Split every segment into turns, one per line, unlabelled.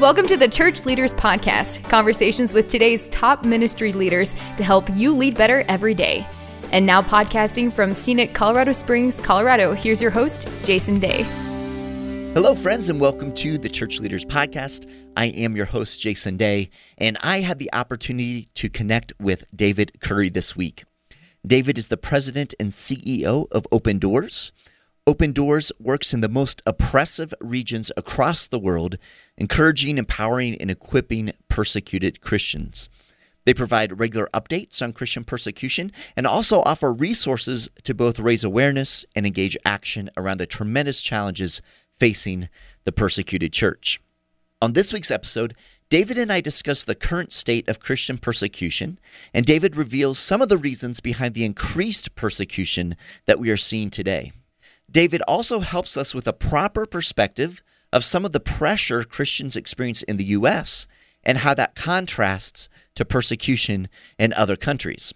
Welcome to the Church Leaders Podcast, conversations with today's top ministry leaders to help you lead better every day. And now, podcasting from scenic Colorado Springs, Colorado, here's your host, Jason Day.
Hello, friends, and welcome to the Church Leaders Podcast. I am your host, Jason Day, and I had the opportunity to connect with David Curry this week. David is the president and CEO of Open Doors. Open Doors works in the most oppressive regions across the world, encouraging, empowering, and equipping persecuted Christians. They provide regular updates on Christian persecution and also offer resources to both raise awareness and engage action around the tremendous challenges facing the persecuted church. On this week's episode, David and I discuss the current state of Christian persecution, and David reveals some of the reasons behind the increased persecution that we are seeing today. David also helps us with a proper perspective of some of the pressure Christians experience in the U.S. and how that contrasts to persecution in other countries.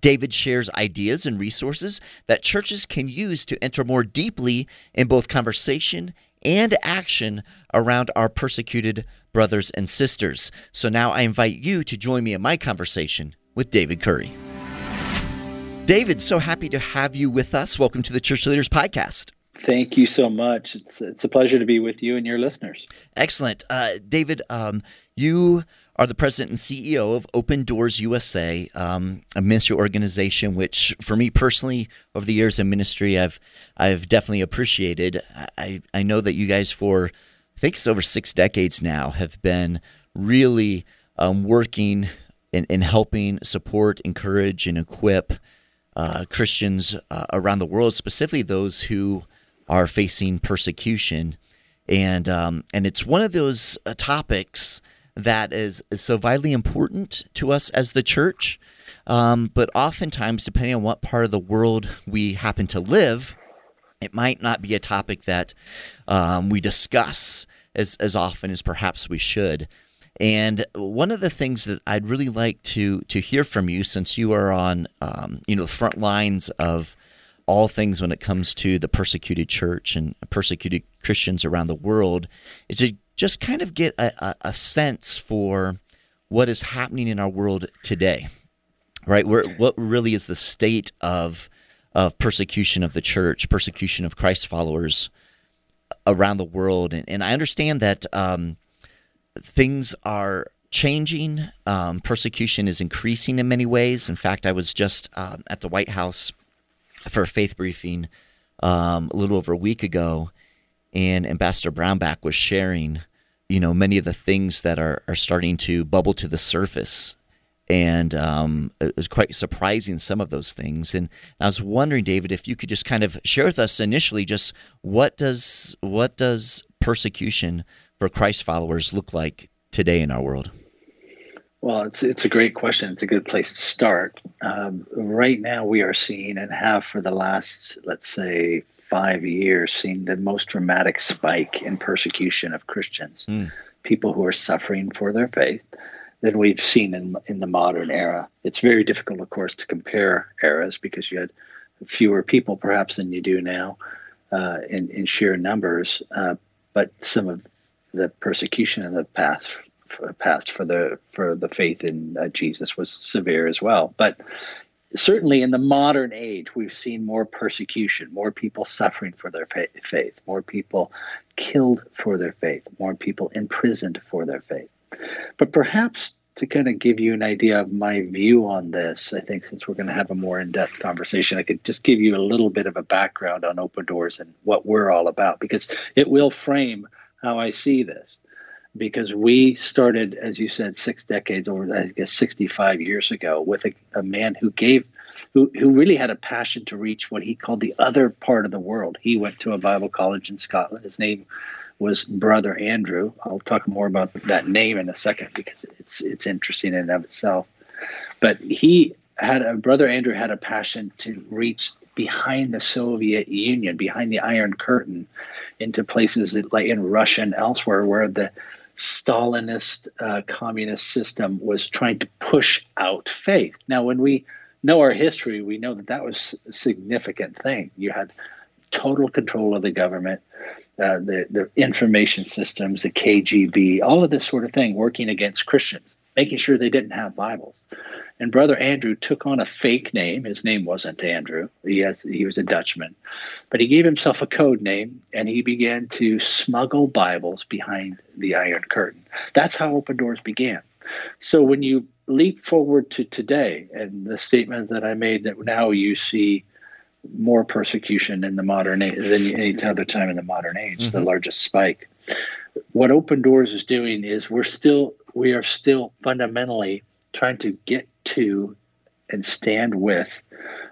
David shares ideas and resources that churches can use to enter more deeply in both conversation and action around our persecuted brothers and sisters. So now I invite you to join me in my conversation with David Curry. David, so happy to have you with us. Welcome to the Church Leaders Podcast.
Thank you so much. It's it's a pleasure to be with you and your listeners.
Excellent, uh, David. Um, you are the president and CEO of Open Doors USA, um, a ministry organization which, for me personally, over the years in ministry, I've I've definitely appreciated. I I know that you guys for I think it's over six decades now have been really um, working in, in helping support, encourage, and equip uh, Christians uh, around the world, specifically those who are facing persecution, and um, and it's one of those uh, topics that is, is so vitally important to us as the church. Um, but oftentimes, depending on what part of the world we happen to live, it might not be a topic that um, we discuss as, as often as perhaps we should. And one of the things that I'd really like to to hear from you, since you are on um, you know the front lines of all things when it comes to the persecuted church and persecuted Christians around the world, is to just kind of get a, a, sense for what is happening in our world today, right? Where what really is the state of of persecution of the church, persecution of Christ followers around the world, and, and I understand that. Um, things are changing. Um, persecution is increasing in many ways. In fact, I was just uh, at the White House for a faith briefing um, a little over a week ago, and Ambassador Brownback was sharing, you know, many of the things that are, are starting to bubble to the surface. And um, it was quite surprising, some of those things. And I was wondering, David, if you could just kind of share with us initially just what does what does persecution for Christ followers look like today in our world?
Well, it's it's a great question. It's a good place to start. Um, right now, we are seeing and have for the last, let's say, five years, seen the most dramatic spike in persecution of Christians, mm. people who are suffering for their faith, than we've seen in in the modern era. It's very difficult, of course, to compare eras because you had fewer people, perhaps, than you do now uh, in in sheer numbers. Uh, but some of the persecution in the past past for the for the faith in uh, Jesus was severe as well. But certainly in the modern age, we've seen more persecution, more people suffering for their faith, more people killed for their faith, more people imprisoned for their faith. But perhaps to kind of give you an idea of my view on this, I think since we're going to have a more in depth conversation, I could just give you a little bit of a background on Open Doors and what we're all about because it will frame how I see this. Because we started, as you said, six decades over, I guess, 65 years ago, with a, a man who gave, who, who really had a passion to reach what he called the other part of the world. He went to a Bible college in Scotland. His name was Brother Andrew. I'll talk more about that name in a second because it's it's interesting in and of itself. But he had a brother Andrew had a passion to reach behind the Soviet Union, behind the Iron Curtain, into places that, like in Russia and elsewhere, where the Stalinist uh, communist system was trying to push out faith. Now, when we know our history, we know that that was a significant thing. You had total control of the government. uh, the, the information systems, the KGB, all of this sort of thing working against Christians, making sure they didn't have Bibles. And Brother Andrew took on a fake name. His name wasn't Andrew. He has he was a Dutchman, but he gave himself a code name and he began to smuggle Bibles behind the Iron Curtain. That's how Open Doors began. So when you leap forward to today and the statement that I made that now you see more persecution in the modern age than any other time in the modern age, mm-hmm. the largest spike. What Open Doors is doing is we're still we are still fundamentally trying to get to and stand with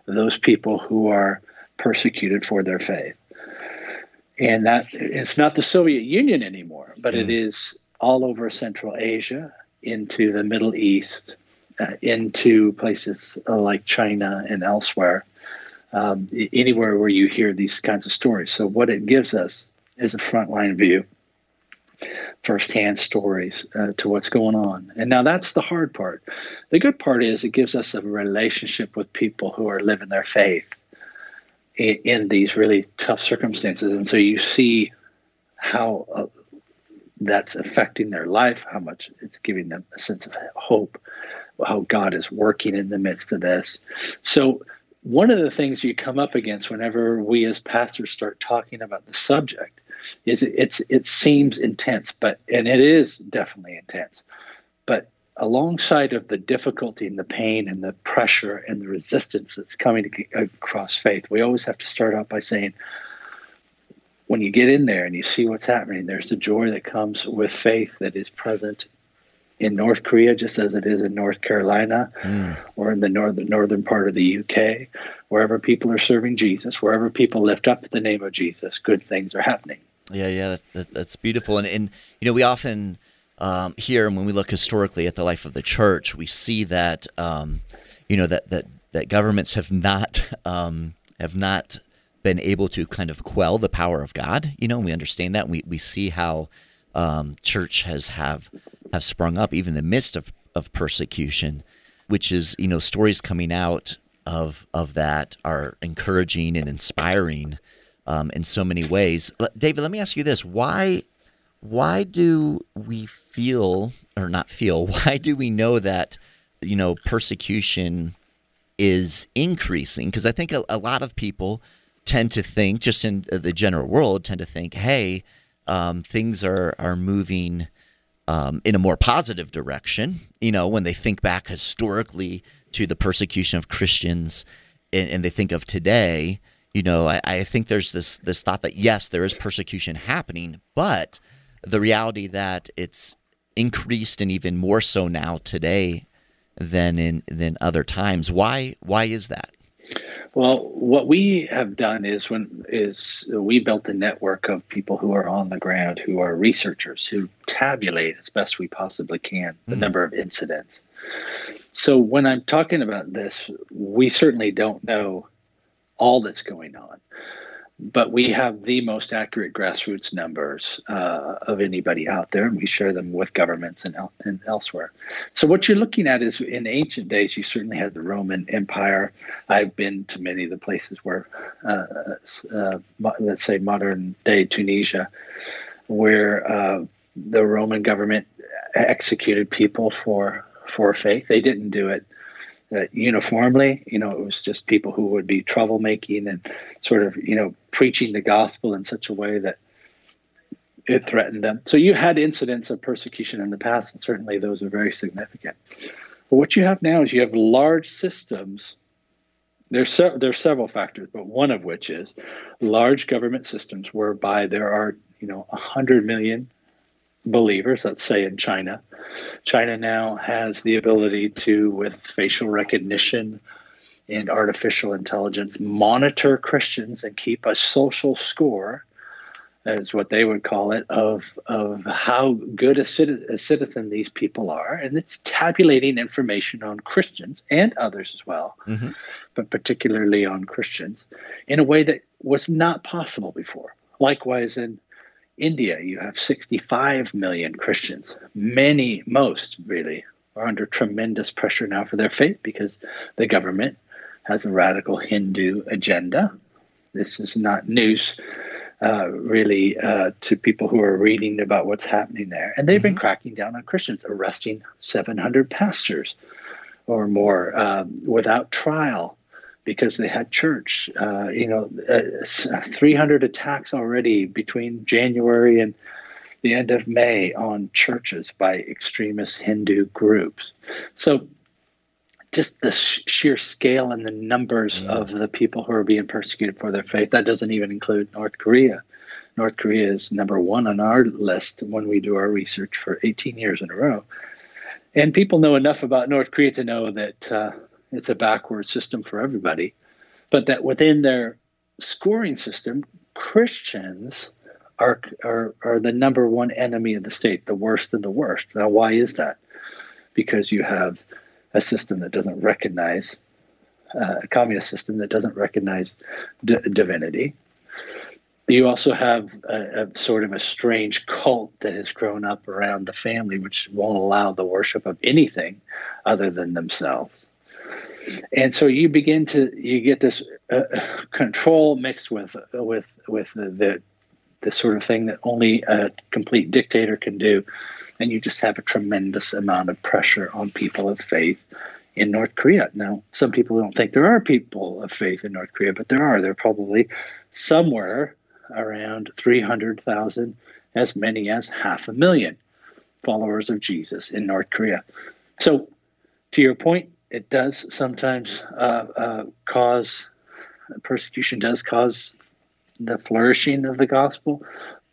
those people who are persecuted for their faith. And that it's not the Soviet Union anymore, but mm. it is all over Central Asia, into the Middle East, uh, into places uh, like China and elsewhere um, anywhere where you hear these kinds of stories. So, what it gives us is a frontline view, firsthand stories uh, to what's going on. And now that's the hard part. The good part is it gives us a relationship with people who are living their faith in, in these really tough circumstances. And so you see how. Uh, that's affecting their life, how much it's giving them a sense of hope, how God is working in the midst of this. So, one of the things you come up against whenever we as pastors start talking about the subject is it, it's it seems intense, but and it is definitely intense. But alongside of the difficulty and the pain and the pressure and the resistance that's coming across faith, we always have to start out by saying, when you get in there and you see what's happening, there's the joy that comes with faith that is present in North Korea, just as it is in North Carolina mm. or in the northern northern part of the UK, wherever people are serving Jesus, wherever people lift up the name of Jesus, good things are happening.
Yeah, yeah, that's, that, that's beautiful. And, and, you know, we often um, hear, and when we look historically at the life of the church, we see that, um, you know, that, that, that governments have not, um, have not been able to kind of quell the power of God. You know, we understand that. We, we see how um, church has have have sprung up even in the midst of, of persecution, which is, you know, stories coming out of of that are encouraging and inspiring um, in so many ways. David, let me ask you this: why why do we feel or not feel? Why do we know that you know persecution is increasing? Because I think a, a, lot of people tend to think, just in the general world, tend to think, hey, um, things are are moving um, in a more positive direction. You know, when they think back historically to the persecution of Christians, and, and they think of today, you know, I, I, think there's this this thought that yes, there is persecution happening, but the reality that it's increased and even more so now today than in than other times. Why why is that?
Well, what we have done is when is we built a network of people who are on the ground, who are researchers, who tabulate as best we possibly can the mm number of incidents. So when I'm talking about this, we certainly don't know all that's going on but we have the most accurate grassroots numbers uh, of anybody out there, and we share them with governments and, el- and elsewhere. So, what you're looking at is in ancient days, you certainly had the Roman Empire. I've been to many of the places where, uh, uh, let's say, modern day Tunisia, where uh, the Roman government executed people for for faith. They didn't do it uh, uniformly. You know, it was just people who would be troublemaking and sort of, you know, preaching the gospel in such a way that it threatened them. So you had incidents of persecution in the past, and certainly those are very significant. But what you have now is you have large systems. There's se- there's several factors, but one of which is large government systems whereby there are you know 100 million believers, let's say in China. China now has the ability to, with facial recognition and artificial intelligence, monitor Christians and keep a social score, as what they would call it, of, of how good a, citi- a citizen these people are. And it's tabulating information on Christians and others as well, mm-hmm. but particularly on Christians, in a way that was not possible before. Likewise, in India, you have 65 million Christians. Many, most really, are under tremendous pressure now for their faith because the government has a radical Hindu agenda. This is not news uh, really uh, to people who are reading about what's happening there. And they've mm-hmm. been cracking down on Christians, arresting 700 pastors or more um, without trial because they had church. Uh, you know, uh, 300 attacks already between January and the end of May on churches by extremist Hindu groups. So just the sh- sheer scale and the numbers mm. of the people who are being persecuted for their faith. That doesn't even include North Korea. North Korea is number one on our list when we do our research for 18 years in a row. And people know enough about North Korea to know that uh, it's a backward system for everybody, but that within their scoring system, Christians are, are, are the number one enemy of the state, the worst of the worst. Now, why is that? Because you have a system that doesn't recognize uh, a communist system that doesn't recognize d- divinity. You also have a, a, sort of a strange cult that has grown up around the family, which won't allow the worship of anything other than themselves. And so you begin to you get this uh, control mixed with with with the, the the sort of thing that only a complete dictator can do and you just have a tremendous amount of pressure on people of faith in North Korea. Now, some people don't think there are people of faith in North Korea, but there are. There are probably somewhere around 300,000, as many as half a million followers of Jesus in North Korea. So, to your point, it does sometimes uh, uh, cause persecution, does cause the flourishing of the gospel,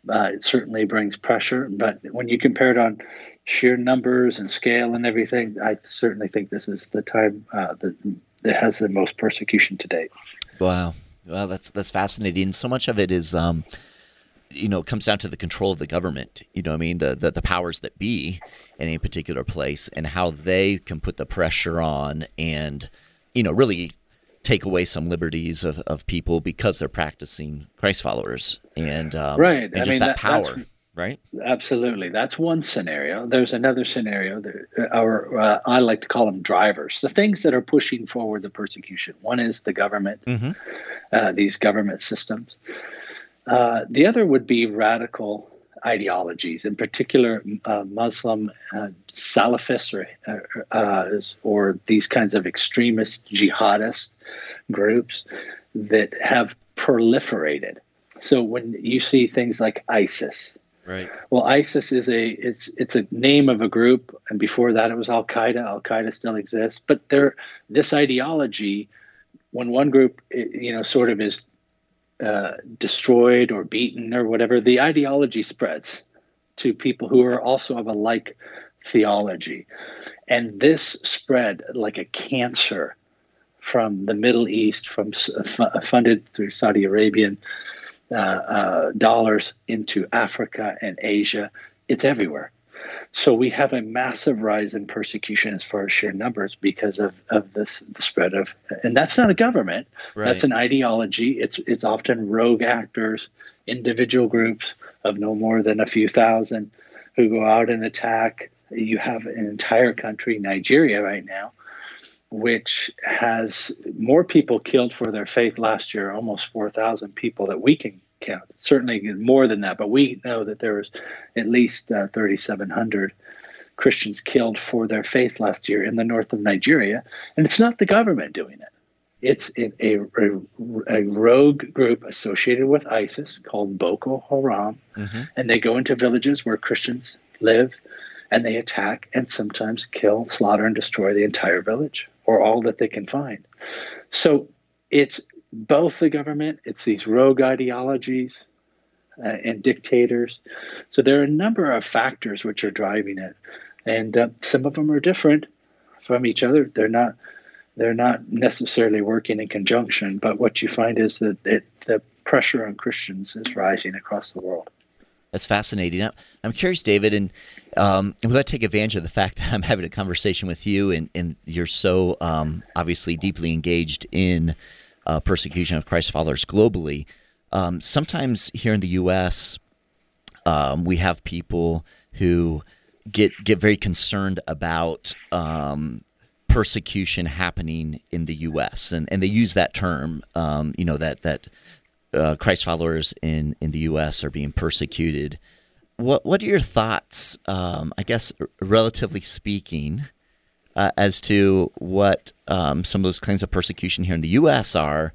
uh, it certainly brings pressure. But when you compare it on sheer numbers and scale and everything, I certainly think this is the time uh, that, that has the most persecution to date.
Wow. Well, that's that's fascinating. So much of it is, um, you know, comes down to the control of the government. You know, I mean, the, the the powers that be in a particular place, and how they can put the pressure on, and you know, really take away some liberties of, of people because they're practicing Christ followers and um,
right.
and just mean, that, that power right?
Absolutely. That's one scenario. There's another scenario that our uh, I like to call them drivers the things that are pushing forward the persecution. One is the government mm-hmm. uh, these government systems uh, the other would be radical ideologies, in particular uh, Muslim uh, Salafists or, uh, uh, or these kinds of extremist jihadist groups that have proliferated. So when you see things like ISIS,
right?
Well, ISIS is a it's it's a name of a group, and before that it was Al Qaeda. Al Qaeda still exists, but there this ideology, when one group you know sort of is uh, destroyed or beaten or whatever, the ideology spreads to people who are also of a like theology. And this spread like a cancer from the Middle East, from funded through Saudi Arabian uh, uh, dollars into Africa and Asia. It's everywhere. So we have a massive rise in persecution as far as sheer numbers because of, of this the spread of and that's not a government. Right. That's an ideology. It's it's often rogue actors, individual groups of no more than a few thousand who go out and attack. You have an entire country, Nigeria right now, which has more people killed for their faith last year, almost 4,000 people that we can count. Certainly more than that, but we know that there was at least uh, 3,700 Christians killed for their faith last year in the north of Nigeria, and it's not the government doing it. It's a, a, a rogue group associated with ISIS called Boko Haram, mm-hmm. and they go into villages where Christians live, and they attack and sometimes kill, slaughter, and destroy the entire village or all that they can find. So it's both the government, it's these rogue ideologies uh, and dictators. So there are a number of factors which are driving it, and uh, some of them are different from each other. They're not they're not necessarily working in conjunction, but what you find is that it, the pressure on Christians is rising across the world.
That's fascinating. I'm curious, David, and um, going to take advantage of the fact that I'm having a conversation with you, and, and you're so um, obviously deeply engaged in uh, persecution of Christ followers globally. Um, sometimes here in the U.S., um, we have people who get get very concerned about um, persecution happening in the U.S. and and they use that term, um, you know, that that uh, Christ followers in, in the U.S. are being persecuted. What what are your thoughts? Um, I guess, relatively speaking, uh, as to what um, some of those claims of persecution here in the U.S. are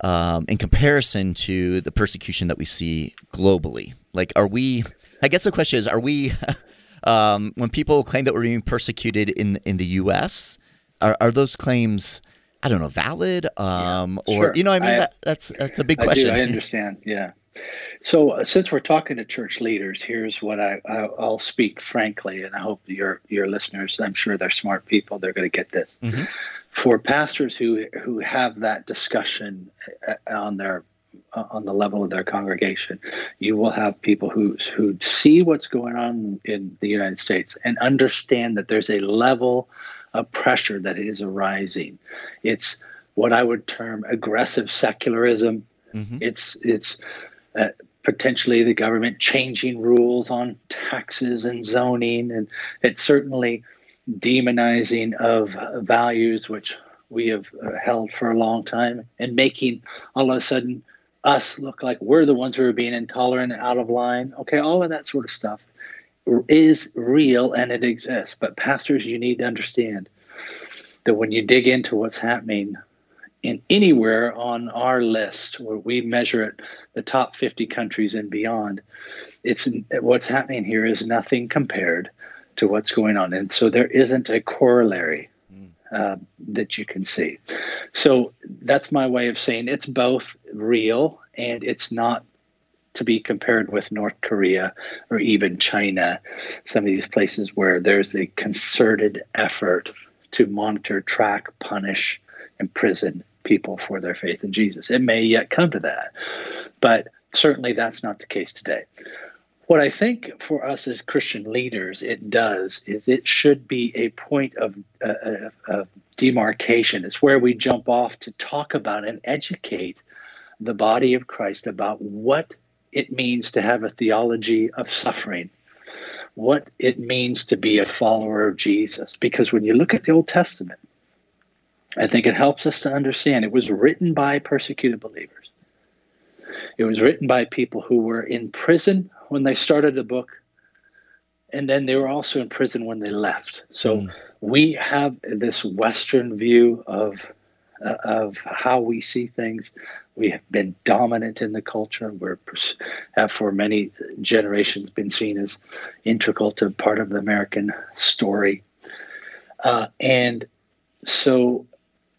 um, in comparison to the persecution that we see globally. Like, are we? I guess the question is, are we? um, when people claim that we're being persecuted in in the U.S., are, are those claims? I don't know, valid, um, yeah, or you know, I mean, I, that, that's that's a big question.
I, do, I understand. Yeah. So uh, since we're talking to church leaders, here's what I, I will speak frankly, and I hope your your listeners. I'm sure they're smart people. They're going to get this. Mm-hmm. For pastors who who have that discussion uh, on their uh, on the level of their congregation, you will have people who who see what's going on in the United States and understand that there's a level of pressure that is arising. It's what I would term aggressive secularism. Mm-hmm. It's it's uh, potentially the government changing rules on taxes and zoning, and it's certainly demonizing of values which we have uh, held for a long time, and making all of a sudden us look like we're the ones who are being intolerant and out of line. Okay, all of that sort of stuff is real and it exists. But pastors, you need to understand that when you dig into what's happening in anywhere on our list where we measure it, the top 50 countries and beyond, it's what's happening here is nothing compared to what's going on. And so there isn't a corollary mm. uh, that you can see. So that's my way of saying it's both real and it's not to be compared with North Korea or even China, some of these places where there's a concerted effort to monitor, track, punish, imprison people for their faith in Jesus. It may yet come to that, but certainly that's not the case today. What I think for us as Christian leaders, it does is it should be a point of, uh, uh of demarcation. It's where we jump off to talk about and educate the body of Christ about what it means to have a theology of suffering, what it means to be a follower of Jesus. Because when you look at the Old Testament, I think it helps us to understand it was written by persecuted believers. It was written by people who were in prison when they started the book, and then they were also in prison when they left. So mm. we have this Western view of uh, of how we see things. We have been dominant in the culture. We're have for many generations been seen as integral to part of the American story, uh, and so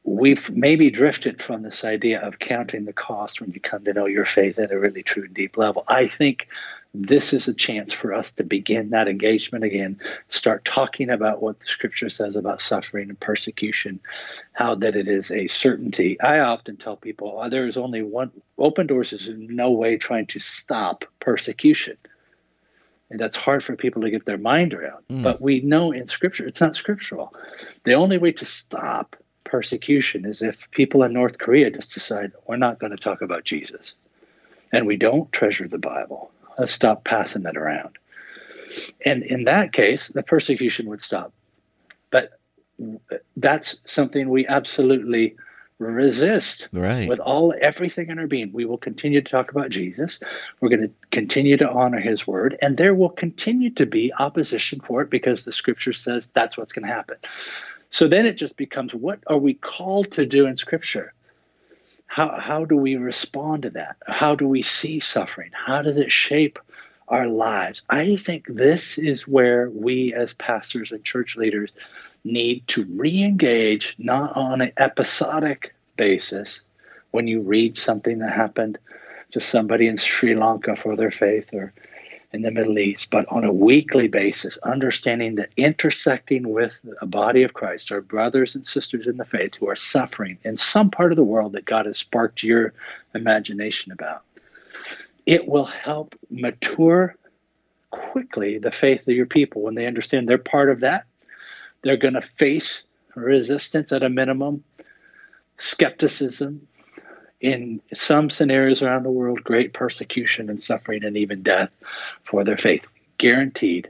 we've maybe drifted from this idea of counting the cost when you come to know your faith at a really true and deep level. I think this is a chance for us to begin that engagement again, start talking about what the scripture says about suffering and persecution, how that it is a certainty. I often tell people oh, there is only one, open doors is in no way trying to stop persecution. And that's hard for people to get their mind around. Mm. But we know in scripture, it's not scriptural. The only way to stop persecution is if people in North Korea just decide, we're not going to talk about Jesus. And we don't treasure the Bible Let's stop passing that around. And in that case, the persecution would stop. But that's something we absolutely resist
right.
with all everything in our being. We will continue to talk about Jesus. We're going to continue to honor his word, and there will continue to be opposition for it because the scripture says that's what's going to happen. So then it just becomes what are we called to do in scripture? how, how do we respond to that? How do we see suffering? How does it shape our lives? I think this is where we as pastors and church leaders need to re engage, not on an episodic basis when you read something that happened to somebody in Sri Lanka for their faith or in the Middle East, but on a weekly basis, understanding that intersecting with a body of Christ, our brothers and sisters in the faith who are suffering in some part of the world that God has sparked your imagination about, it will help mature quickly the faith of your people when they understand they're part of that. They're going to face resistance at a minimum, skepticism, in some scenarios around the world, great persecution and suffering and even death for their faith, guaranteed,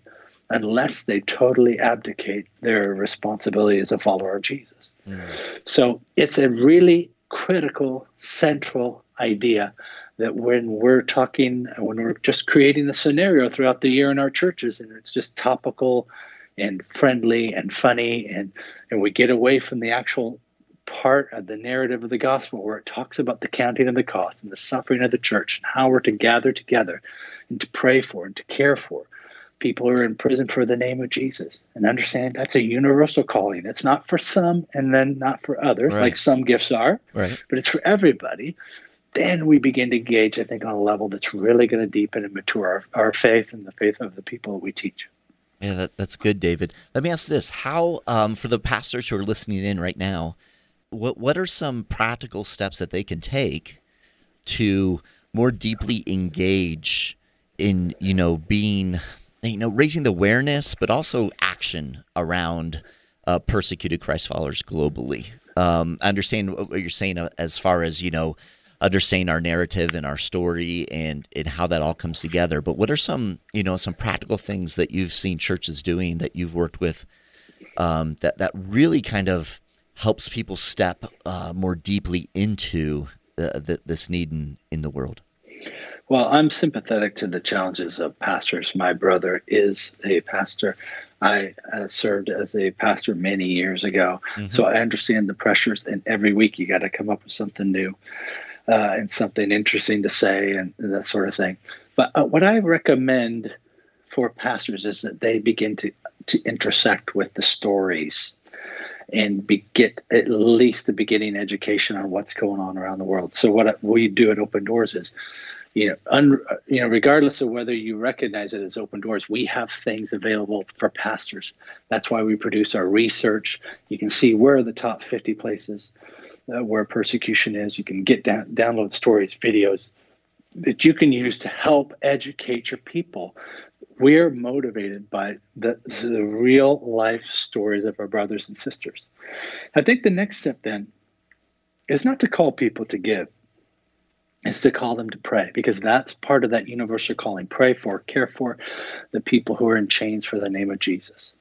unless they totally abdicate their responsibility as a follower of Jesus. Mm. So it's a really critical, central idea that when we're talking, when we're just creating the scenario throughout the year in our churches, and it's just topical and friendly and funny, and and we get away from the actual part of the narrative of the gospel where it talks about the counting of the cost and the suffering of the church and how we're to gather together and to pray for and to care for people who are in prison for the name of Jesus and understand that's a universal calling. It's not for some and then not for others, right. like some gifts are,
right.
but it's for everybody then we begin to engage, I think, on a level that's really going to deepen and mature our, our faith and the faith of the people that we teach.
Yeah, that, that's good, David. Let me ask this: How, um, for the pastors who are listening in right now, what what are some practical steps that they can take to more deeply engage in, you know, being, you know, raising the awareness, but also action around uh, persecuted Christ followers globally? Um, I understand what you're saying uh, as far as you know understanding our narrative and our story and, and how that all comes together. But what are some, you know, some practical things that you've seen churches doing that you've worked with um, that, that really kind of helps people step uh, more deeply into uh, the, this need in, in the world?
Well, I'm sympathetic to the challenges of pastors. My brother is a pastor. I uh, served as a pastor many years ago, mm-hmm. so I understand the pressures. And every week you got to come up with something new uh, and something interesting to say and, that sort of thing. But uh, what I recommend for pastors is that they begin to to intersect with the stories and be, get at least the beginning education on what's going on around the world. So what we do at Open Doors is, you know, un, you know, regardless of whether you recognize it as Open Doors, we have things available for pastors. That's why we produce our research. You can see where are the top 50 places uh, where persecution is. You can get down, download stories, videos that you can use to help educate your people. We're motivated by the, the real life stories of our brothers and sisters. I think the next step then is not to call people to give, is to call them to pray because that's part of that universal calling. Pray for, care for the people who are in chains for the name of Jesus.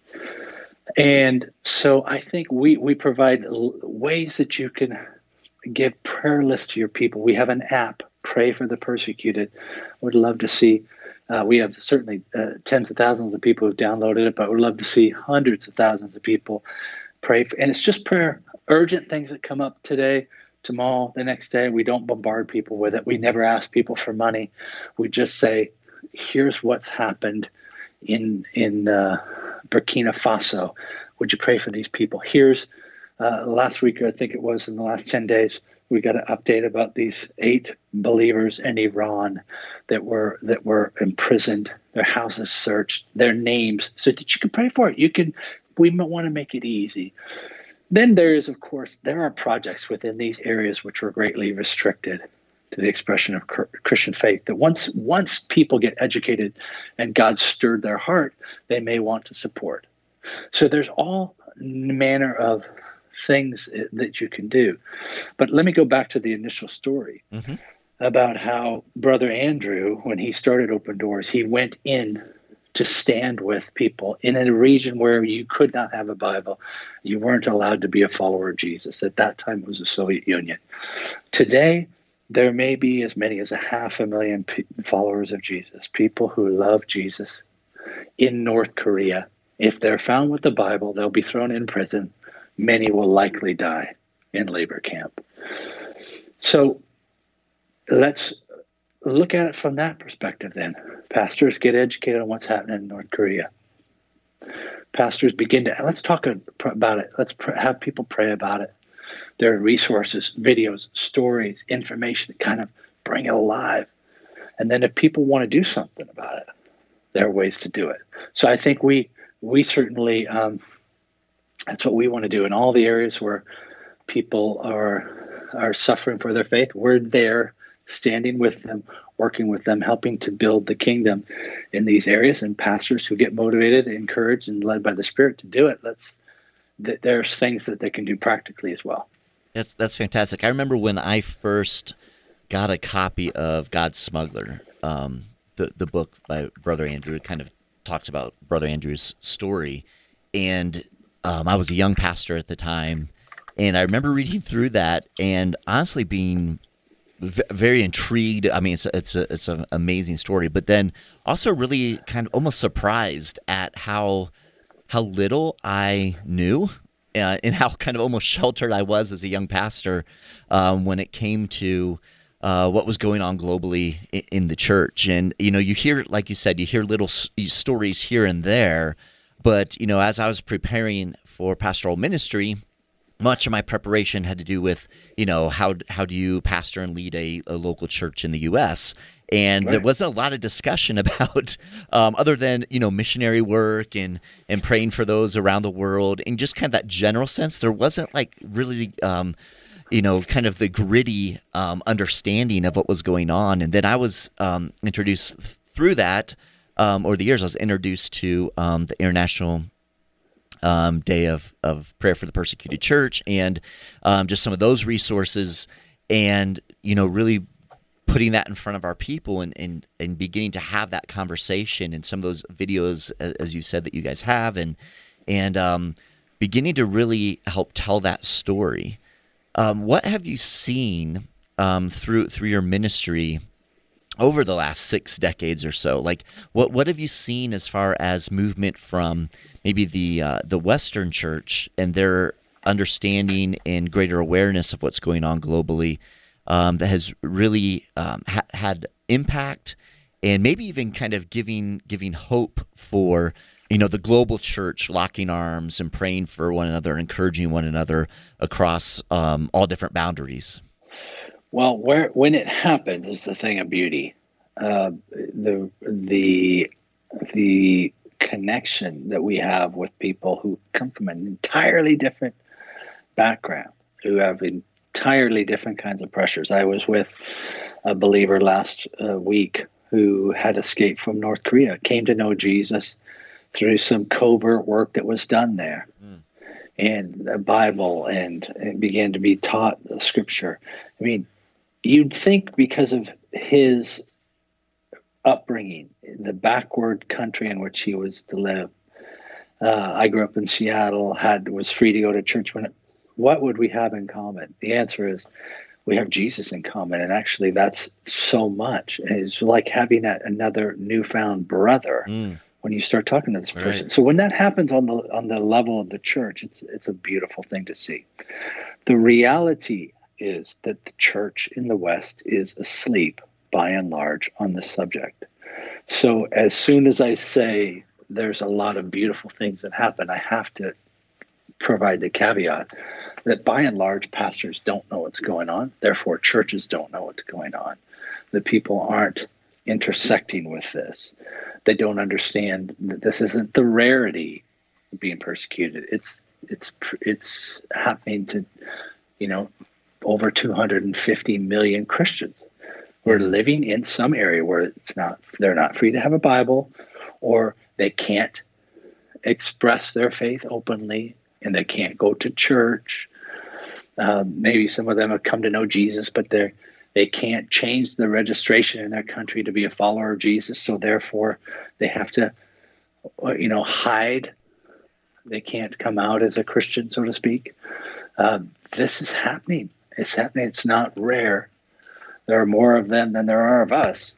And so I think we, we provide ways that you can give prayer lists to your people. We have an app, Pray for the Persecuted. Would love to see. Uh, we have certainly uh, tens of thousands of people who've downloaded it, but we'd love to see hundreds of thousands of people pray. For, and it's just prayer, urgent things that come up today, tomorrow, the next day. We don't bombard people with it. We never ask people for money. We just say, here's what's happened in in uh, Burkina Faso. Would you pray for these people? Here's uh, last week, I think it was in the last 10 days, we got an update about these eight believers in Iran that were that were imprisoned, their houses searched, their names, so that you can pray for it. You can. We want to make it easy. Then there is, of course, there are projects within these areas which are greatly restricted to the expression of Christian faith. That once once people get educated and God stirred their heart, they may want to support. So there's all manner of things that you can do. But let me go back to the initial story mm-hmm. about how Brother Andrew, when he started Open Doors, he went in to stand with people in a region where you could not have a Bible. You weren't allowed to be a follower of Jesus. At that time, it was the Soviet Union. Today, there may be as many as a half a million followers of Jesus, people who love Jesus in North Korea. If they're found with the Bible, they'll be thrown in prison. Many will likely die in labor camp. So let's look at it from that perspective then. Pastors get educated on what's happening in North Korea. Pastors begin to, let's talk about it. Let's have people pray about it. There are resources, videos, stories, information to kind of bring it alive. And then if people want to do something about it, there are ways to do it. So I think we we certainly um, that's what we want to do in all the areas where people are are suffering for their faith. We're there, standing with them, working with them, helping to build the kingdom in these areas. And pastors who get motivated, encouraged, and led by the Spirit to do it. Let's there's things that they can do practically as well.
That's that's fantastic. I remember when I first got a copy of God's Smuggler, um, the the book by Brother Andrew. Kind of talks about Brother Andrew's story, and um, I was a young pastor at the time, and I remember reading through that and honestly being v- very intrigued. I mean, it's a, it's a, it's an amazing story, but then also really kind of almost surprised at how how little I knew uh, and how kind of almost sheltered I was as a young pastor um, when it came to uh, what was going on globally in, in, the church. And you know, you hear, like you said, you hear little s- stories here and there, but you know, as I was preparing for pastoral ministry, much of my preparation had to do with you know how how do you pastor and lead a, a local church in the U.S. And right. there wasn't a lot of discussion about um, other than you know missionary work and and praying for those around the world and just kind of that general sense. There wasn't like really. Um, you know, kind of the gritty um, understanding of what was going on. And then I was um, introduced through that, um, or the years, I was introduced to um, the International um, day of, of prayer for the persecuted church and um, just some of those resources and you know really putting that in front of our people and, and, and beginning to have that conversation and some of those videos as you said that you guys have and and um, beginning to really help tell that story. Um, what have you seen through through your ministry over the last six decades or so like what what have you seen as far as movement from maybe the uh, the Western Church and their understanding and greater awareness of what's going on globally um, that has really um, ha- had impact and maybe even kind of giving giving hope for you know the global church locking arms and praying for one another encouraging one another across um, all different boundaries
well where when it happens is the thing of beauty uh, the the the connection that we have with people who come from an entirely different background, who have entirely different kinds of pressures. I was with a believer last uh, week who had escaped from North Korea, came to know Jesus through some covert work that was done there. Mm. And the Bible, and, and began to be taught the scripture. I mean, you'd think because of his upbringing, the backward country in which he was to live. Uh, I grew up in Seattle, had was free to go to church. When, what would we have in common? The answer is we have Jesus in common, and actually, that's so much. It's like having that another newfound brother. Mm. When you start talking to this person, right. so when that happens on the on the level of the church, it's it's a beautiful thing to see. The reality is that the church in the West is asleep by and large on this subject. So as soon as I say there's a lot of beautiful things that happen, I have to provide the caveat that by and large pastors don't know what's going on, therefore churches don't know what's going on. The people aren't intersecting with this. They don't understand that this isn't the rarity being persecuted. It's it's it's happening to you know over 250 million Christians who are living in some area where it's not they're not free to have a Bible or they can't express their faith openly and they can't go to church. Um, maybe some of them have come to know Jesus, but they're they can't change the registration in their country to be a follower of Jesus, so therefore they have to, uh, you know, hide. They can't come out as a Christian, so to speak. Um, this is happening. It's happening. It's not rare there are more of them than there are of us,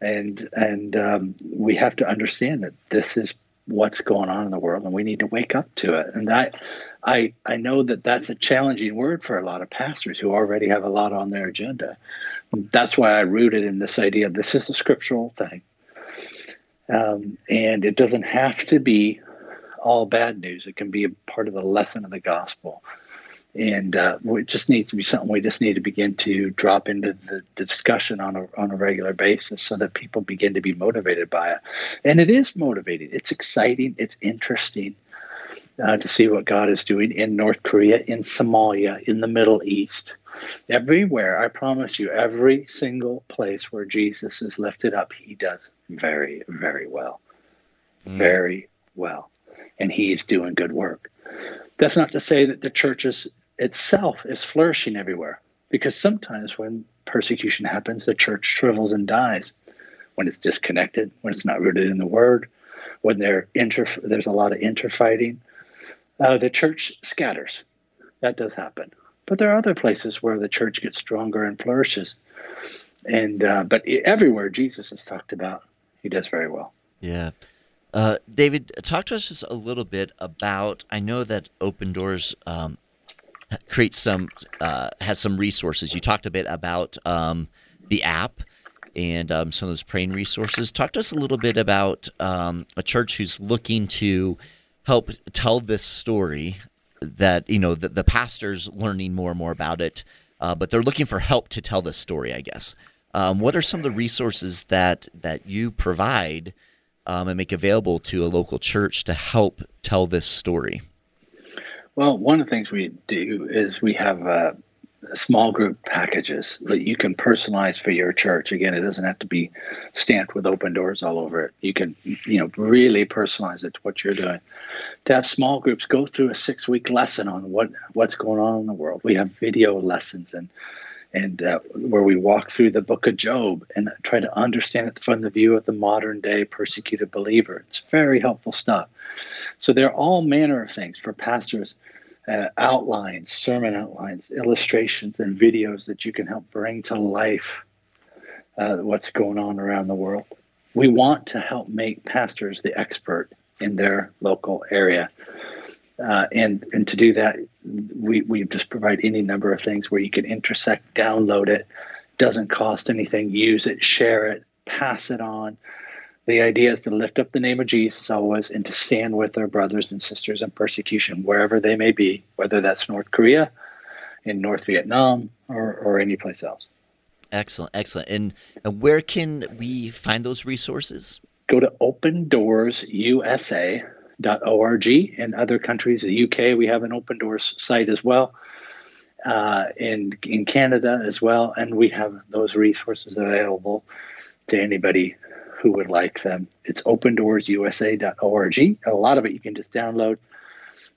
and and um, we have to understand that this is what's going on in the world, and we need to wake up to it. And I, I, I know that that's a challenging word for a lot of pastors who already have a lot on their agenda. That's why I rooted in this idea. This is a scriptural thing, um, and it doesn't have to be all bad news. It can be a part of the lesson of the gospel and uh, it just needs to be something we just need to begin to drop into the discussion on a on a regular basis, so that people begin to be motivated by it. And it is motivating. It's exciting. It's interesting uh, to see what God is doing in North Korea, in Somalia, in the Middle East, everywhere. I promise you, every single place where Jesus is lifted up, He does very, very well, mm. very well, and He is doing good work. That's not to say that the churches itself is flourishing everywhere. Because sometimes when persecution happens, the church shrivels and dies. When it's disconnected, when it's not rooted in the word, when inter- there's a lot of interfighting, uh, the church scatters. That does happen. But there are other places where the church gets stronger and flourishes. And uh, but everywhere Jesus is talked about, he does very well.
Yeah. Uh, David, talk to us just a little bit about. I know that Open Doors um, creates some uh, has some resources. You talked a bit about um, the app and um, some of those praying resources. Talk to us a little bit about um, a church who's looking to help tell this story. That you know the, the pastors learning more and more about it, uh, but they're looking for help to tell this story. I guess. Um, what are some of the resources that that you provide um, and make available to a local church to help tell this story?
Well, one of the things we do is we have uh, small group packages that you can personalize for your church. Again, it doesn't have to be stamped with open doors all over it. You can, you know, really personalize it to what you're doing. To have small groups go through a six week lesson on what what's going on in the world. We have video lessons and and uh, where we walk through the book of Job and try to understand it from the view of the modern day persecuted believer. It's very helpful stuff. So there are all manner of things for pastors. Uh, outlines, sermon outlines, illustrations, and videos that you can help bring to life uh, what's going on around the world. We want to help make pastors the expert in their local area. Uh, and and to do that, we, we just provide any number of things where you can intersect, download it, doesn't cost anything, use it, share it, pass it on. The idea is to lift up the name of Jesus always and to stand with our brothers and sisters in persecution, wherever they may be, whether that's North Korea, in North Vietnam, or, or any place else.
Excellent, excellent. And, and where can we find those resources?
Go to opendoorsusa.org. In other countries, the UK, we have an Open Doors site as well. Uh, in in Canada as well, and we have those resources available to anybody who would like them. It's opendoorsusa.org. A lot of it you can just download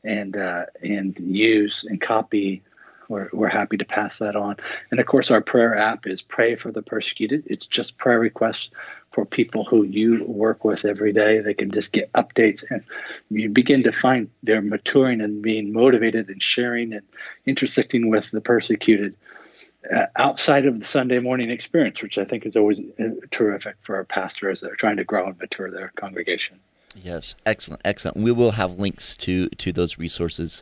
and uh, and use and copy. We're, we're happy to pass that on. And of course, our prayer app is Pray for the Persecuted. It's just prayer requests for people who you work with every day. They can just get updates and you begin to find they're maturing and being motivated and sharing and intersecting with the persecuted uh, outside of the Sunday morning experience, which I think is always uh, terrific for our pastors that are trying to grow and mature their congregation.
Yes, excellent, excellent. We will have links to to those resources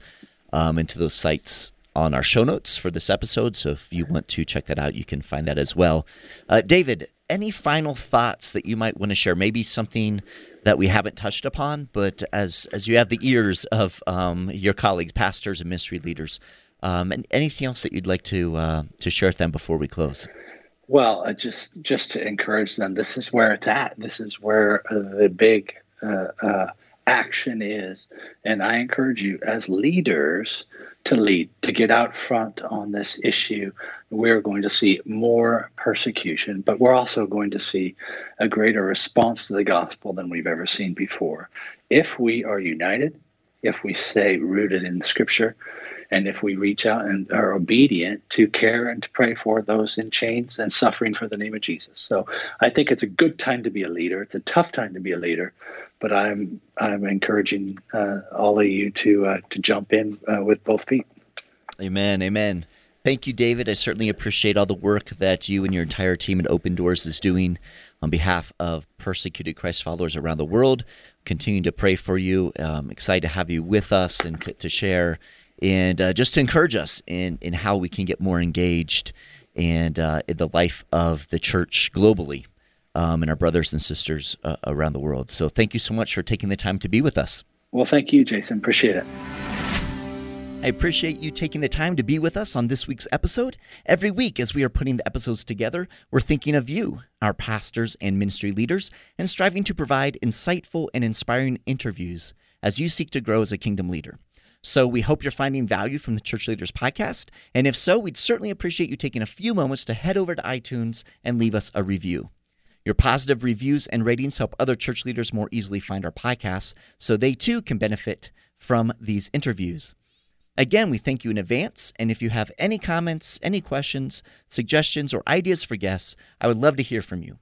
um, and to those sites on our show notes for this episode. So if you want to check that out, you can find that as well. Uh, David, any final thoughts that you might want to share? Maybe something that we haven't touched upon, but as as you have the ears of um, your colleagues, pastors and ministry leaders, um, and anything else that you'd like to uh, to share with them before we close?
Well, uh, just just to encourage them, this is where it's at. This is where uh, the big uh, uh, action is, and I encourage you as leaders to lead, to get out front on this issue. We're going to see more persecution, but we're also going to see a greater response to the gospel than we've ever seen before. If we are united, if we stay rooted in Scripture, and if we reach out and are obedient to care and to pray for those in chains and suffering for the name of Jesus. So I think it's a good time to be a leader. It's a tough time to be a leader, but I'm I'm encouraging uh, all of you to uh, to jump in uh, with both feet.
Amen. Amen. Thank you, David. I certainly appreciate all the work that you and your entire team at Open Doors is doing on behalf of persecuted Christ followers around the world. Continue to pray for you. Um, excited to have you with us and to, to share and uh, just to encourage us in, in how we can get more engaged and uh, in the life of the church globally um, and our brothers and sisters uh, around the world. So thank you so much for taking the time to be with us.
Well, thank you, Jason. Appreciate it.
I appreciate you taking the time to be with us on this week's episode. Every week, as we are putting the episodes together, we're thinking of you, our pastors and ministry leaders, and striving to provide insightful and inspiring interviews as you seek to grow as a kingdom leader. So we hope you're finding value from the Church Leaders Podcast. And if so, we'd certainly appreciate you taking a few moments to head over to iTunes and leave us a review. Your positive reviews and ratings help other church leaders more easily find our podcasts so they too can benefit from these interviews. Again, we thank you in advance. And if you have any comments, any questions, suggestions, or ideas for guests, I would love to hear from you.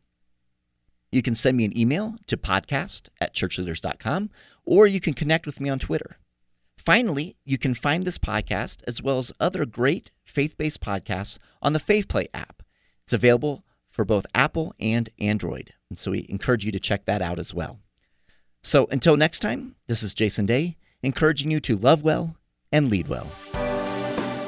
You can send me an email to podcast at churchleaders.com or you can connect with me on Twitter. Finally, you can find this podcast as well as other great faith based podcasts on the FaithPlay app. It's available for both Apple and Android. And so we encourage you to check that out as well. So until next time, this is Jason Day, encouraging you to love well and lead well.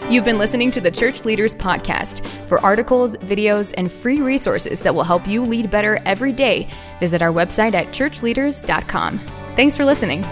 You've been listening to the Church Leaders Podcast. For articles, videos, and free resources that will help you lead better every day, visit our website at churchleaders.com. Thanks for listening.